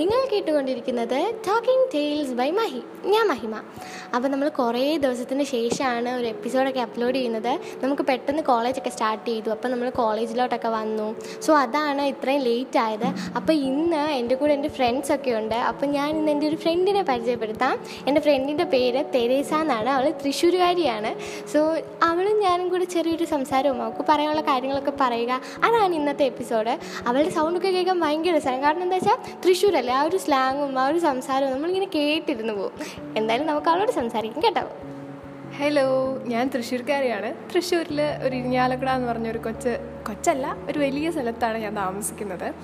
നിങ്ങൾ കേട്ടുകൊണ്ടിരിക്കുന്നത് talking tales by Mahi ഞാൻ മഹിമ. അപ്പോൾ നമ്മൾ കുറേ ദിവസത്തിന് ശേഷമാണ് ഒരു എപ്പിസോഡൊക്കെ അപ്ലോഡ് ചെയ്യുന്നത്. നമുക്ക് പെട്ടെന്ന് കോളേജൊക്കെ സ്റ്റാർട്ട് ചെയ്തു. അപ്പോൾ നമ്മൾ കോളേജിലോട്ടൊക്കെ വന്നു. സോ അതാണ് ഇത്രയും ലേറ്റ് ആയത്. അപ്പോൾ ഇന്ന് എന്റെ കൂടെ എന്റെ ഫ്രണ്ട്സൊക്കെ ഉണ്ട്. അപ്പോൾ ഞാൻ ഇന്ന് എന്റെ ഒരു ഫ്രണ്ടിനെ പരിചയപ്പെടുത്താം. എന്റെ ഫ്രണ്ടിന്റെ പേര് തെരേസ എന്നാണ്. അവൾ തൃശ്ശൂരുകാരിയാണ്. സോ അവളും ഞാനും കൂടെ ചെറിയൊരു സംസാരവും അവൾക്ക് പറയാനുള്ള കാര്യങ്ങളൊക്കെ പറയുക. അതാണ് ഇന്നത്തെ എപ്പിസോഡ് അവളുടെ സൗണ്ടൊക്കെ കേൾക്കാൻ ഭയങ്കര രസമാണ്. കാരണം എന്താ വെച്ചാൽ തൃശ്ശൂരല്ലേ? ആ ഒരു സ്ലാങ്ങും ആ ഒരു സംസാരവും നമ്മളിങ്ങനെ കേട്ടിരുന്നു പോകും. എന്തായാലും നമുക്ക് അവളോട് സംസാരിക്കും കേട്ടോ. ഹലോ ഞാൻ തൃശ്ശൂർക്കാരിയാണ്. തൃശ്ശൂരിൽ ഒരു ഇരിഞ്ഞാലക്കുട എന്ന് പറഞ്ഞൊരു കൊച്ച് കൊച്ചല്ല ഒരു വലിയ സ്ഥലത്താണ് ഞാൻ താമസിക്കുന്നത്.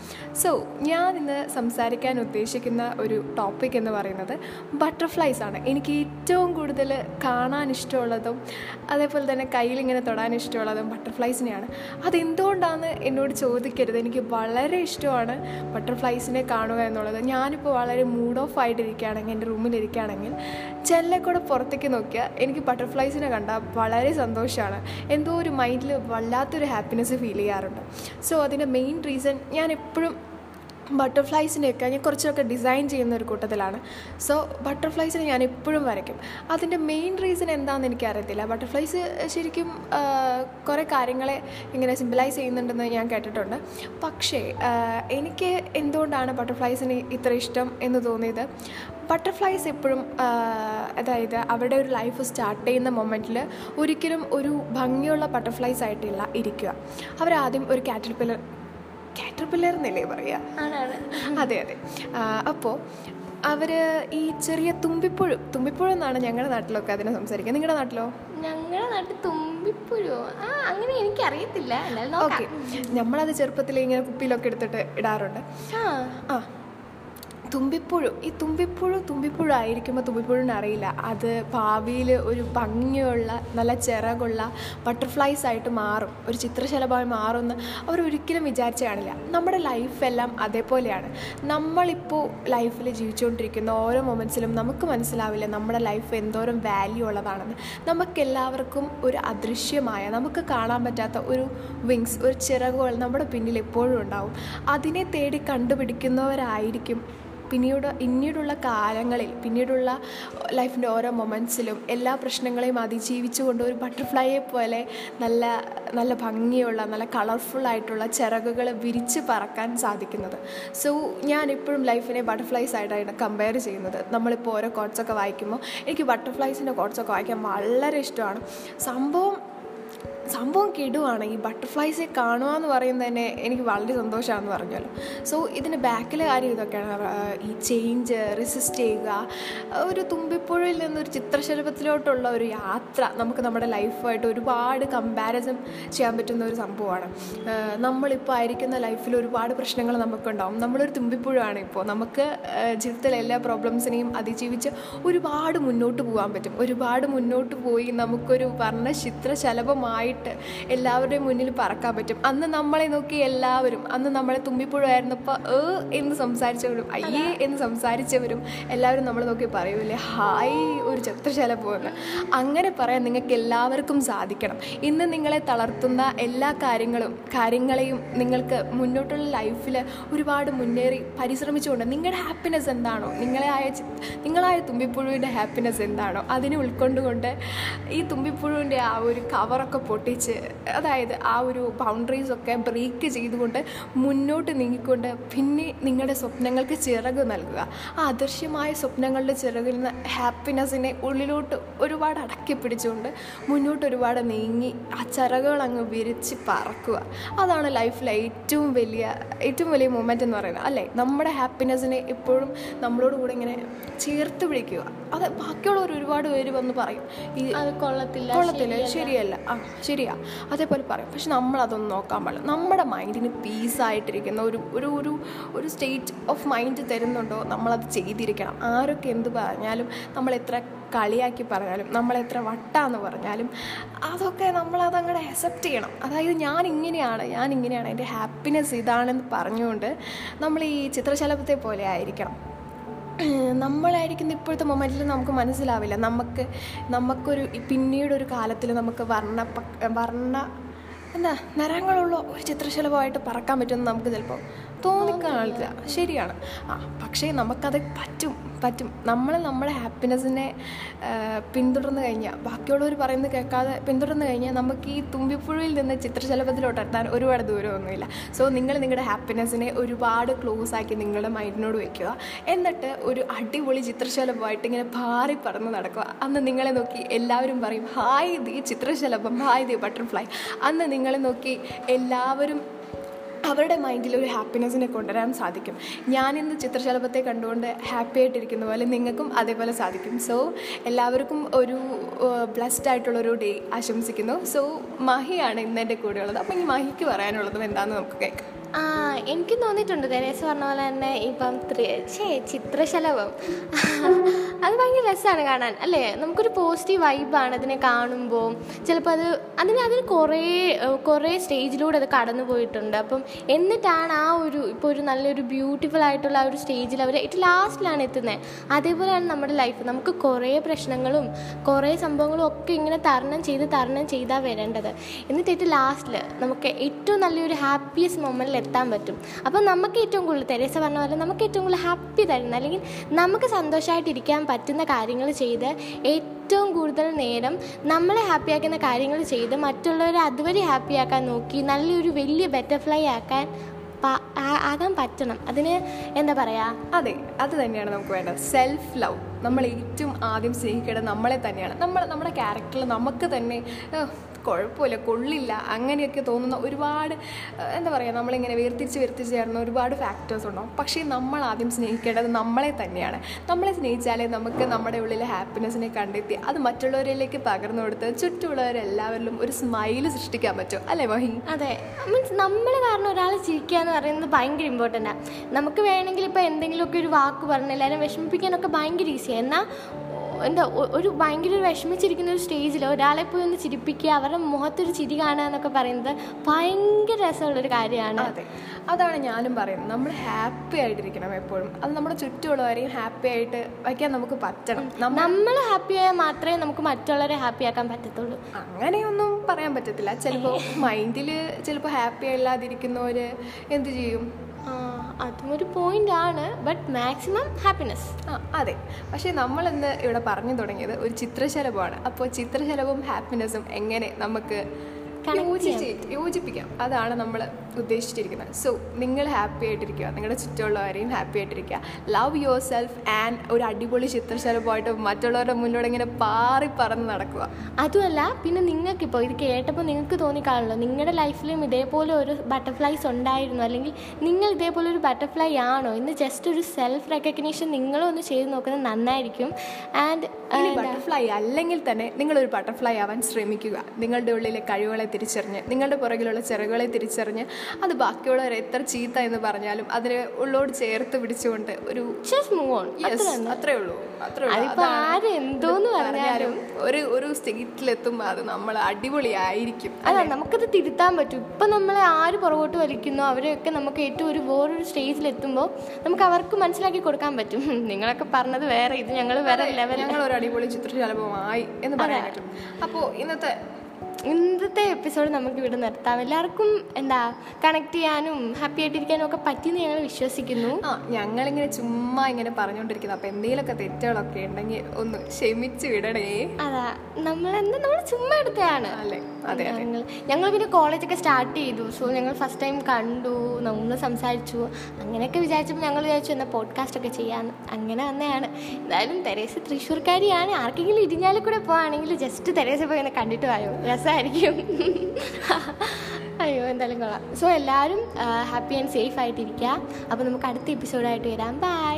സോ ഞാൻ ഇന്ന് സംസാരിക്കാൻ ഉദ്ദേശിക്കുന്ന ഒരു ടോപ്പിക് എന്ന് പറയുന്നത് ബട്ടർഫ്ലൈസ് ആണ്. എനിക്ക് ഏറ്റവും കൂടുതൽ കാണാൻ ഇഷ്ടമുള്ളതും അതേപോലെ തന്നെ കയ്യിൽ ഇങ്ങനെ തൊടാൻ ഇഷ്ടമുള്ളതും ബട്ടർഫ്ലൈസിനെയാണ് അതെന്തുകൊണ്ടാണ് എന്നോട് ചോദിക്കരുത്. എനിക്ക് വളരെ ഇഷ്ടമാണ് ബട്ടർഫ്ലൈസിനെ കാണുക എന്നുള്ളത്. ഞാനിപ്പോൾ വളരെ മൂഡ് ഓഫ് ആയിട്ടിരിക്കുകയാണെങ്കിൽ എന്റെ റൂമിലിരിക്കുകയാണെങ്കിൽ ജനലേക്കൂടെ പുറത്തേക്ക് നോക്കിയാൽ എനിക്ക് ബട്ടർഫ്ലൈസിനെ കണ്ടാൽ വളരെ സന്തോഷമാണ് എന്തോ ഒരു മൈൻഡിൽ വല്ലാത്തൊരു ഹാപ്പിനെസ് ഫീൽ ചെയ്യാറുണ്ട്. സോ അതിന്റെ മെയിൻ റീസൺ ഞാൻ എപ്പോഴും ബട്ടർഫ്ലൈസിനെയൊക്കെ ഞാൻ കുറച്ചൊക്കെ ഡിസൈൻ ചെയ്യുന്ന ഒരു കൂട്ടത്തിലാണ്. സോ ബട്ടർഫ്ലൈസിനെ ഞാൻ എപ്പോഴും വരയ്ക്കും. അതിന്റെ മെയിൻ റീസൺ എന്താണെന്ന് എനിക്കറിയത്തില്ല. ബട്ടർഫ്ലൈസ് ശരിക്കും കുറേ കാര്യങ്ങളെ ഇങ്ങനെ സിമ്പിളൈസ് ചെയ്യുന്നുണ്ടെന്ന് ഞാൻ കേട്ടിട്ടുണ്ട്. പക്ഷേ എനിക്ക് എന്തുകൊണ്ടാണ് ബട്ടർഫ്ലൈസിന് ഇത്ര ഇഷ്ടം എന്ന് തോന്നിയത്? ബട്ടർഫ്ലൈസ് എപ്പോഴും അതായത് അവരുടെ ഒരു ലൈഫ് സ്റ്റാർട്ട് ചെയ്യുന്ന മൊമെന്റിൽ ഒരിക്കലും ഒരു ഭംഗിയുള്ള ബട്ടർഫ്ലൈസ് ആയിട്ടില്ല ഇരിക്കുക. അവരാദ്യം ഒരു കാറ്റർപില്ലർ കാറ്റർപില്ലർ എന്നല്ലേ പറയുക അതെ അതെ. അപ്പോൾ അവർ ഈ ചെറിയ തുമ്പിപ്പുഴു തുമ്പിപ്പുഴു എന്നാണ് ഞങ്ങളുടെ നാട്ടിലൊക്കെ അതിനെ സംസാരിക്കുക നിങ്ങളുടെ നാട്ടിലോ? ഞങ്ങളുടെ നാട്ടിൽ തുമ്പിപ്പുഴോ. ആ അങ്ങനെ എനിക്കറിയത്തില്ല. ഓക്കെ. നമ്മളത് ചെറുപ്പത്തിൽ ഇങ്ങനെ കുപ്പിയിലൊക്കെ എടുത്തിട്ട് ഇടാറുണ്ട്. ആ. തുമ്പിപ്പുഴു ഈ തുമ്പിപ്പുഴു തുമ്പിപ്പുഴു ആയിരിക്കുമ്പോൾ അറിയില്ല അത് ഭാവിയിൽ ഒരു ഭംഗിയുള്ള നല്ല ചിറകുള്ള ബട്ടർഫ്ലൈസ് ആയിട്ട് മാറും. ഒരു ചിത്രശലഭമായി മാറുമെന്ന് അവർ ഒരിക്കലും വിചാരിച്ച കാണില്ല. നമ്മുടെ ലൈഫെല്ലാം അതേപോലെയാണ്. നമ്മളിപ്പോൾ ലൈഫിൽ ജീവിച്ചുകൊണ്ടിരിക്കുന്ന ഓരോ മൊമെന്റ്സിലും നമുക്ക് മനസ്സിലാവില്ല നമ്മുടെ ലൈഫ് എന്തോരം വാല്യൂ ഉള്ളതാണെന്ന്. നമുക്കെല്ലാവർക്കും ഒരു അദൃശ്യമായ നമുക്ക് കാണാൻ പറ്റാത്ത ഒരു വിങ്സ് ഒരു ചിറകുകൾ നമ്മുടെ പിന്നിൽ എപ്പോഴും ഉണ്ടാവും. അതിനെ തേടി കണ്ടുപിടിക്കുന്നവരായിരിക്കും പിന്നീട് പിന്നീടുള്ള കാലങ്ങളിൽ പിന്നീടുള്ള ലൈഫിന്റെ ഓരോ മൊമെന്റ്സിലും എല്ലാ പ്രശ്നങ്ങളെയും അതിജീവിച്ചുകൊണ്ട് ഒരു ബട്ടർഫ്ലൈയെ പോലെ നല്ല നല്ല ഭംഗിയുള്ള നല്ല കളർഫുള്ളായിട്ടുള്ള ചിറകുകൾ വിരിച്ച് പറക്കാൻ സാധിക്കുന്നത്. സോ ഞാൻ എപ്പോഴും ലൈഫിനെ ബട്ടർഫ്ലൈസ് ആയിട്ടാണ് കമ്പയർ ചെയ്യുന്നത്. നമ്മളിപ്പോൾ ഓരോ കോട്ട്സൊക്കെ വായിക്കുമ്പോൾ എനിക്ക് ബട്ടർഫ്ലൈസിന്റെ കോട്ട്സൊക്കെ വായിക്കാൻ വളരെ ഇഷ്ടമാണ്. സംഭവം സംഭവം കിടുവാണ് ഈ ബട്ടർഫ്ലൈസെ കാണുക എന്ന് പറയുന്നത് തന്നെ എനിക്ക് വളരെ സന്തോഷമാണെന്ന് പറഞ്ഞല്ലോ. സോ ഇതിന് ബാക്കിലെ കാര്യം ഇതൊക്കെയാണ്. ഈ ചേഞ്ച് റെസിസ്റ്റ് ചെയ്യുക ഒരു തുമ്പിപ്പുഴയിൽ നിന്നൊരു ചിത്രശലഭത്തിലോട്ടുള്ള ഒരു യാത്ര നമുക്ക് നമ്മുടെ ലൈഫുമായിട്ട് ഒരുപാട് കമ്പാരിസൺ ചെയ്യാൻ പറ്റുന്ന ഒരു സംഭവമാണ്. നമ്മളിപ്പോൾ ആയിരിക്കുന്ന ലൈഫിൽ ഒരുപാട് പ്രശ്നങ്ങൾ നമുക്കുണ്ടാവും. നമ്മളൊരു തുമ്പിപ്പുഴയാണ് ഇപ്പോൾ നമുക്ക് ജീവിതത്തിലെ എല്ലാ പ്രോബ്ലംസിനെയും അതിജീവിച്ച് ഒരുപാട് മുന്നോട്ട് പോകാൻ പറ്റും. ഒരുപാട് മുന്നോട്ട് പോയി നമുക്കൊരു വർണ ചിത്രശലഭമായിട്ട് എല്ലാവരുടെയും മുന്നിൽ പറക്കാൻ പറ്റും. അന്ന് നമ്മളെ നോക്കി എല്ലാവരും അന്ന് നമ്മളെ തുമ്പിപ്പുഴയായിരുന്നപ്പോൾ ഏ എന്ന് സംസാരിച്ചവരും അയ്യേ എന്ന് സംസാരിച്ചവരും എല്ലാവരും നമ്മളെ നോക്കി പറയൂലേ? ഹായ് ഒരു ചത്രശാല പോകുന്നു അങ്ങനെ പറയാൻ നിങ്ങൾക്ക് എല്ലാവർക്കും സാധിക്കണം. ഇന്ന് നിങ്ങളെ തളർത്തുന്ന എല്ലാ കാര്യങ്ങളും കാര്യങ്ങളെയും നിങ്ങൾക്ക് മുന്നോട്ടുള്ള ലൈഫിൽ ഒരുപാട് മുന്നേറി പരിശ്രമിച്ചുകൊണ്ട് നിങ്ങളുടെ ഹാപ്പിനെസ് എന്താണോ? നിങ്ങളെ ആയ നിങ്ങളായ തുമ്പിപ്പുഴുവിന്റെ ഹാപ്പിനെസ് എന്താണോ? അതിനെ ഉൾക്കൊണ്ടുകൊണ്ട് ഈ തുമ്പിപ്പുഴുവിന്റെ ആ ഒരു കവറൊക്കെ പൊട്ടിച്ച് അതായത് ആ ഒരു ബൗണ്ടറീസൊക്കെ ബ്രേക്ക് ചെയ്തുകൊണ്ട് മുന്നോട്ട് നീങ്ങിക്കൊണ്ട് പിന്നെ നിങ്ങളുടെ സ്വപ്നങ്ങൾക്ക് ചിറക് നൽകുക. ആ അദൃശ്യമായ സ്വപ്നങ്ങളുടെ ചിറകിൽ നിന്ന് ഹാപ്പിനെസ്സിനെ ഉള്ളിലോട്ട് ഒരുപാട് അടക്കി പിടിച്ചുകൊണ്ട് മുന്നോട്ട് ഒരുപാട് നീങ്ങി ആ ചിറകുകൾ അങ്ങ് വിരിച്ച് പറക്കുക. അതാണ് ലൈഫിലെ ഏറ്റവും വലിയ ഏറ്റവും വലിയ മൊമെന്റ് എന്ന് പറയുന്നത്. അല്ലേ? നമ്മുടെ ഹാപ്പിനെസ്സിനെ എപ്പോഴും നമ്മളോട് കൂടെ ഇങ്ങനെ ചേർത്ത് പിടിക്കുക. അത് ബാക്കിയുള്ളവർ ഒരുപാട് പേര് വന്ന് പറയും ഈ കൊള്ളത്തില്ല കൊള്ളത്തില്ല ശരിയല്ല. ആ ശരിയാ. അതേപോലെ പറയും. പക്ഷെ നമ്മളതൊന്നും നോക്കാൻ പാടില്ല. നമ്മുടെ മൈൻഡിന് പീസായിട്ടിരിക്കുന്ന ഒരു ഒരു ഒരു ഒരു സ്റ്റേറ്റ് ഓഫ് മൈൻഡ് തരുന്നുണ്ടോ? നമ്മളത് ചെയ്തിരിക്കണം. ആരൊക്കെ എന്ത് പറഞ്ഞാലും നമ്മൾ എത്ര കളിയാക്കി പറഞ്ഞാലും നമ്മളെത്ര വട്ടാന്ന് പറഞ്ഞാലും അതൊക്കെ നമ്മളത് അങ്ങോട്ട് അക്സെപ്റ്റ് ചെയ്യണം. അതായത് ഞാൻ ഇങ്ങനെയാണ് ഞാൻ ഇങ്ങനെയാണ് എന്റെ ഹാപ്പിനെസ് ഇതാണെന്ന് പറഞ്ഞുകൊണ്ട് നമ്മൾ ഈ ചിത്രശലഭത്തെ പോലെ ആയിരിക്കണം. നമ്മളായിരിക്കുന്ന ഇപ്പോഴത്തെ മൊമെന്റിൽ നമുക്ക് മനസ്സിലാവില്ല. നമുക്ക് നമുക്കൊരു പിന്നീടൊരു കാലത്തിൽ നമുക്ക് വർണ വർണ എന്താ നിറങ്ങളുള്ള ഒരു ചിത്രശലഭമായിട്ട് പറക്കാൻ പറ്റുമെന്ന് നമുക്ക് ചിലപ്പോൾ തോന്നിക്കാണില്ല ശരിയാണ്. ആ പക്ഷേ നമുക്കത് പറ്റും പറ്റും. നമ്മൾ നമ്മുടെ ഹാപ്പിനെസ്സിനെ പിന്തുടർന്ന് കഴിഞ്ഞാൽ ബാക്കിയുള്ളവർ പറയുന്നത് കേൾക്കാതെ പിന്തുടർന്ന് കഴിഞ്ഞാൽ നമുക്ക് ഈ തുമ്പിപ്പുഴയിൽ നിന്ന് ചിത്രശലഭത്തിലോട്ട് എത്താൻ ഒരുപാട് ദൂരമൊന്നുമില്ല. സോ നിങ്ങൾ നിങ്ങളുടെ ഹാപ്പിനെസ്സിനെ ഒരുപാട് ക്ലോസ് ആക്കി നിങ്ങളുടെ മൈൻഡിനോട് വെക്കുക. എന്നിട്ട് ഒരു അടിപൊളി ചിത്രശലഭമായിട്ട് ഇങ്ങനെ പാറി പറന്ന് നടക്കുക. അന്ന് നിങ്ങളെ നോക്കി എല്ലാവരും പറയും ഹായ് ദി ചിത്രശലഭം ഹായ് ദി ബട്ടർഫ്ലൈ അന്ന് നിങ്ങളെ നോക്കി എല്ലാവരും അവരുടെ മൈൻഡിൽ ഒരു ഹാപ്പിനെസ്സിനെ കൊണ്ടുവരാൻ സാധിക്കും. ഞാൻ ഞാനിന്ന് ചിത്രശലഭത്തെ കണ്ടുകൊണ്ട് ഹാപ്പി ആയിട്ടിരിക്കുന്ന പോലെ നിങ്ങൾക്കും അതേപോലെ സാധിക്കും. സോ എല്ലാവർക്കും ഒരു ബ്ലസ്ഡ് ആയിട്ടുള്ളൊരു ഡേ ആശംസിക്കുന്നു. സോ മഹിയാണ് ഇന്ന് എന്റെ കൂടെയുള്ളത്. അപ്പം ഈ മഹിക്ക് പറയാനുള്ളതും എന്താണെന്ന് നമുക്ക് കേൾക്കാം. ആ എനിക്ക് തോന്നിയിട്ടുണ്ട് തെരേസ് പറഞ്ഞ പോലെ തന്നെ ഇപ്പം ഛേ ചിത്രശലഭം. അത് ഭയങ്കര രസമാണ് കാണാൻ അല്ലേ? നമുക്കൊരു പോസിറ്റീവ് വൈബാണ് അതിനെ കാണുമ്പോൾ ചിലപ്പോൾ അത് അതിന് അതിന് കുറേ കുറേ സ്റ്റേജിലൂടെ അത് കടന്നു പോയിട്ടുണ്ട്. അപ്പം എന്നിട്ടാണ് ആ ഒരു ഇപ്പോൾ ഒരു നല്ലൊരു ബ്യൂട്ടിഫുൾ ആയിട്ടുള്ള ആ ഒരു സ്റ്റേജിൽ അവർ ഏറ്റവും ലാസ്റ്റിലാണ് എത്തുന്നത് അതേപോലെയാണ് നമ്മുടെ ലൈഫ് നമുക്ക് കുറേ പ്രശ്നങ്ങളും കുറേ സംഭവങ്ങളും ഒക്കെ ഇങ്ങനെ തരണം ചെയ്ത് തരണം ചെയ്താൽ വരേണ്ടത്. എന്നിട്ട് ഏറ്റവും ലാസ്റ്റിൽ നമുക്ക് ഏറ്റവും നല്ലൊരു ഹാപ്പിയസ്റ്റ് മൊമെന്റിൽ എത്താൻ പറ്റും. അപ്പം നമുക്ക് ഏറ്റവും കൂടുതൽ തെരേസ പറഞ്ഞ പോലെ നമുക്ക് ഏറ്റവും കൂടുതൽ ഹാപ്പി തരുന്ന അല്ലെങ്കിൽ നമുക്ക് സന്തോഷമായിട്ടിരിക്കാൻ പറ്റുന്ന കാര്യങ്ങൾ ചെയ്ത് ഏറ്റവും കൂടുതൽ നേരം നമ്മളെ ഹാപ്പിയാക്കുന്ന കാര്യങ്ങൾ ചെയ്ത് മറ്റുള്ളവരെ അതുവരെ ഹാപ്പിയാക്കാൻ നോക്കി നല്ലൊരു വലിയ ബട്ടർഫ്ലൈ ആക്കാൻ ആകാൻ പറ്റണം. അതിന് എന്താ പറയുക അതെ അത് തന്നെയാണ് നമുക്ക് വേണ്ടത്. സെൽഫ് ലവ് നമ്മൾ ഏറ്റവും ആദ്യം സ്നേഹിക്കേണ്ടത് നമ്മളെ തന്നെയാണ്. നമ്മൾ നമ്മുടെ ക്യാരക്ടറിൽ നമുക്ക് തന്നെ "ഏഹ്, കുഴപ്പമില്ല കൊള്ളില്ല അങ്ങനെയൊക്കെ തോന്നുന്ന ഒരുപാട് എന്താ പറയുക നമ്മളിങ്ങനെ വേർതിരിച്ച് വേർതിരിച്ച് ചേർന്ന ഒരുപാട് ഫാക്ടേഴ്സ് ഉണ്ടാവും. പക്ഷേ നമ്മൾ ആദ്യം സ്നേഹിക്കേണ്ടത് നമ്മളെ തന്നെയാണ്. നമ്മളെ സ്നേഹിച്ചാലേ നമുക്ക് നമ്മുടെ ഉള്ളിലെ ഹാപ്പിനെസ്സിനെ കണ്ടെത്തി അത് മറ്റുള്ളവരിലേക്ക് പകർന്നു കൊടുത്ത് ചുറ്റുമുള്ളവരെല്ലാവരിലും ഒരു സ്മൈൽ സൃഷ്ടിക്കാൻ പറ്റും. അല്ലേ മഹി? അതെ. മീൻസ് നമ്മൾ കാരണം ഒരാൾ ചിരിക്കുക എന്ന് പറയുന്നത് ഭയങ്കര ഇമ്പോർട്ടന്റാണ് നമുക്ക് വേണമെങ്കിൽ ഇപ്പോൾ എന്തെങ്കിലുമൊക്കെ ഒരു വാക്ക് പറഞ്ഞ് എല്ലാവരും വിഷമിപ്പിക്കാനൊക്കെ ഭയങ്കര ഈസിയാണ് എന്നാൽ എന്താ ഒരു ഭയങ്കര വിഷമിച്ചിരിക്കുന്ന ഒരു സ്റ്റേജിൽ ഒരാളെ പോയി ഒന്ന് ചിരിപ്പിക്കുക അവരുടെ മുഖത്തൊരു ചിരി കാണുക എന്നൊക്കെ പറയുന്നത് ഭയങ്കര രസമുള്ളൊരു കാര്യമാണ്. അതെ. അതാണ് ഞാനും പറയുന്നത്. നമ്മൾ ഹാപ്പി ആയിട്ടിരിക്കണം എപ്പോഴും. അത് നമ്മുടെ ചുറ്റുമുള്ളവരെയും ഹാപ്പി ആയിട്ട് വയ്ക്കാൻ നമുക്ക് പറ്റണം. നമ്മ നമ്മൾ ഹാപ്പി ആയാൽ മാത്രമേ നമുക്ക് മറ്റുള്ളവരെ ഹാപ്പി ആക്കാൻ പറ്റത്തുള്ളൂ. അങ്ങനെയൊന്നും പറയാൻ പറ്റത്തില്ല. ചിലപ്പോൾ മൈൻഡിൽ ചിലപ്പോൾ ഹാപ്പി അല്ലാതിരിക്കുന്നവർ എന്ത് ചെയ്യും? അതും ഒരു പോയിന്റ് ആണ് ബട്ട് മാക്സിമം ഹാപ്പിനെസ് ആ അതെ. പക്ഷേ നമ്മൾ ഇന്ന് ഇവിടെ പറഞ്ഞു തുടങ്ങിയത് ഒരു ചിത്രശലഭമാണ്. അപ്പോൾ ചിത്രശലഭവും ഹാപ്പിനെസ്സും എങ്ങനെ നമുക്ക് യോജിപ്പിക്കാം? അതാണ് നമ്മൾ ഉദ്ദേശിച്ചിരിക്കുന്നത്. സോ നിങ്ങൾ ഹാപ്പി ആയിട്ടിരിക്കുക. നിങ്ങളുടെ ചുറ്റുമുള്ളവരെയും ഹാപ്പി ആയിട്ടിരിക്കുക. ലവ് യുവർ സെൽഫ് ആൻഡ് ഒരു അടിപൊളി ചിത്രശലഭമായിട്ട് മറ്റുള്ളവരുടെ മുന്നിലൂടെ ഇങ്ങനെ പാറി പറന്ന് നടക്കുക. അതുമല്ല പിന്നെ നിങ്ങൾക്കിപ്പോൾ ഇത് കേട്ടപ്പോൾ നിങ്ങൾക്ക് തോന്നിക്കാണല്ലോ. നിങ്ങളുടെ ലൈഫിലും ഇതേപോലെ ഒരു ബട്ടർഫ്ലൈസ് ഉണ്ടായിരുന്നു. അല്ലെങ്കിൽ നിങ്ങൾ ഇതേപോലെ ഒരു ബട്ടർഫ്ലൈ ആണോ? എന്ന് ജസ്റ്റ് ഒരു സെൽഫ് റെക്കഗ്നീഷൻ നിങ്ങളും ഒന്ന് ചെയ്ത് നോക്കുന്നത് നന്നായിരിക്കും. ആൻഡ് ബട്ടർഫ്ലൈ അല്ലെങ്കിൽ തന്നെ നിങ്ങളൊരു ബട്ടർഫ്ലൈ ആവാൻ ശ്രമിക്കുക. നിങ്ങളുടെ ഉള്ളിലെ കഴിവുകളെ തിരിച്ചറിഞ്ഞ് നിങ്ങളുടെ പുറകിലുള്ള ചിറകുകളെ തിരിച്ചറിഞ്ഞ് അത് ബാക്കിയുള്ളവർ എത്ര ചീത്ത എന്ന് പറഞ്ഞാലും അതിനെ ഉള്ളോട് ചേർത്ത് പിടിച്ചുകൊണ്ട് ഒരു മൂവ് ഓൺ അത്രേ ഉള്ളൂ. അത്രേ ഉള്ളൂ. എന്തോന്ന് പറഞ്ഞാലും ഒരു ഒരു സ്റ്റേറ്റിലെത്തുമ്പോൾ അത് നമ്മൾ അടിപൊളിയായിരിക്കും. അല്ല നമുക്കത് തിരുത്താൻ പറ്റും. ഇപ്പം നമ്മളെ ആര് പുറകോട്ട് വലിക്കുന്നു അവരെയൊക്കെ നമുക്ക് ഏറ്റവും ഒരു വേറൊരു സ്റ്റേജിലെത്തുമ്പോൾ നമുക്ക് അവർക്ക് മനസ്സിലാക്കി കൊടുക്കാൻ പറ്റും. നിങ്ങളൊക്കെ പറഞ്ഞത് വേറെ ഇത് ഞങ്ങൾ വേറെ ലെവൽ ഞങ്ങൾ ഒരു അടിപൊളി ചിത്രശലഭമായി എന്ന് പറയാൻ പറ്റും. അപ്പോൾ ഇന്നത്തെ ഇന്നത്തെ എപ്പിസോഡ് നമുക്ക് ഇവിടെ നിർത്താം. എല്ലാവർക്കും എന്താ കണക്ട് ചെയ്യാനും ഹാപ്പി ആയിട്ടിരിക്കാനും ഒക്കെ പറ്റിയെന്ന് ഞങ്ങൾ വിശ്വസിക്കുന്നു. ആ ഞങ്ങളിങ്ങനെ ചുമ്മാ ഇങ്ങനെ പറഞ്ഞുകൊണ്ടിരിക്കുന്നു. അപ്പൊ എന്തെങ്കിലുമൊക്കെ തെറ്റുകളൊക്കെ ഉണ്ടെങ്കിൽ ഒന്ന് ക്ഷമിച്ച് വിടണേ. അതാ നമ്മളെന്താ നമ്മൾ ചുമ്മാ എടുത്തതാണ്. അല്ലേ? അതെ ഞങ്ങൾ ഞങ്ങൾ പിന്നെ കോളേജൊക്കെ സ്റ്റാർട്ട് ചെയ്തു. സോ ഞങ്ങൾ ഫസ്റ്റ് ടൈം കണ്ടു നമ്മൾ സംസാരിച്ചു. അങ്ങനെയൊക്കെ വിചാരിച്ചപ്പോൾ ഞങ്ങൾ വിചാരിച്ചു എന്നാൽ പോഡ്കാസ്റ്റ് ഒക്കെ ചെയ്യാമെന്ന് അങ്ങനെ വന്നതാണ്. എന്തായാലും തെരേസ് തൃശ്ശൂർക്കാരിയാണ്. ആർക്കെങ്കിലും ഇരിഞ്ഞാലും കൂടെ പോവാണെങ്കിൽ ജസ്റ്റ് തെരേസ പോയി ഒന്ന് കണ്ടിട്ട് വായോ. രസമായിരിക്കും അയ്യോ എന്തായാലും കൊള്ളാം. സോ എല്ലാവരും ഹാപ്പി ആൻഡ് സേഫ് ആയിട്ടിരിക്കുക. അപ്പോൾ നമുക്ക് അടുത്ത എപ്പിസോഡായിട്ട് വരാം. ബൈ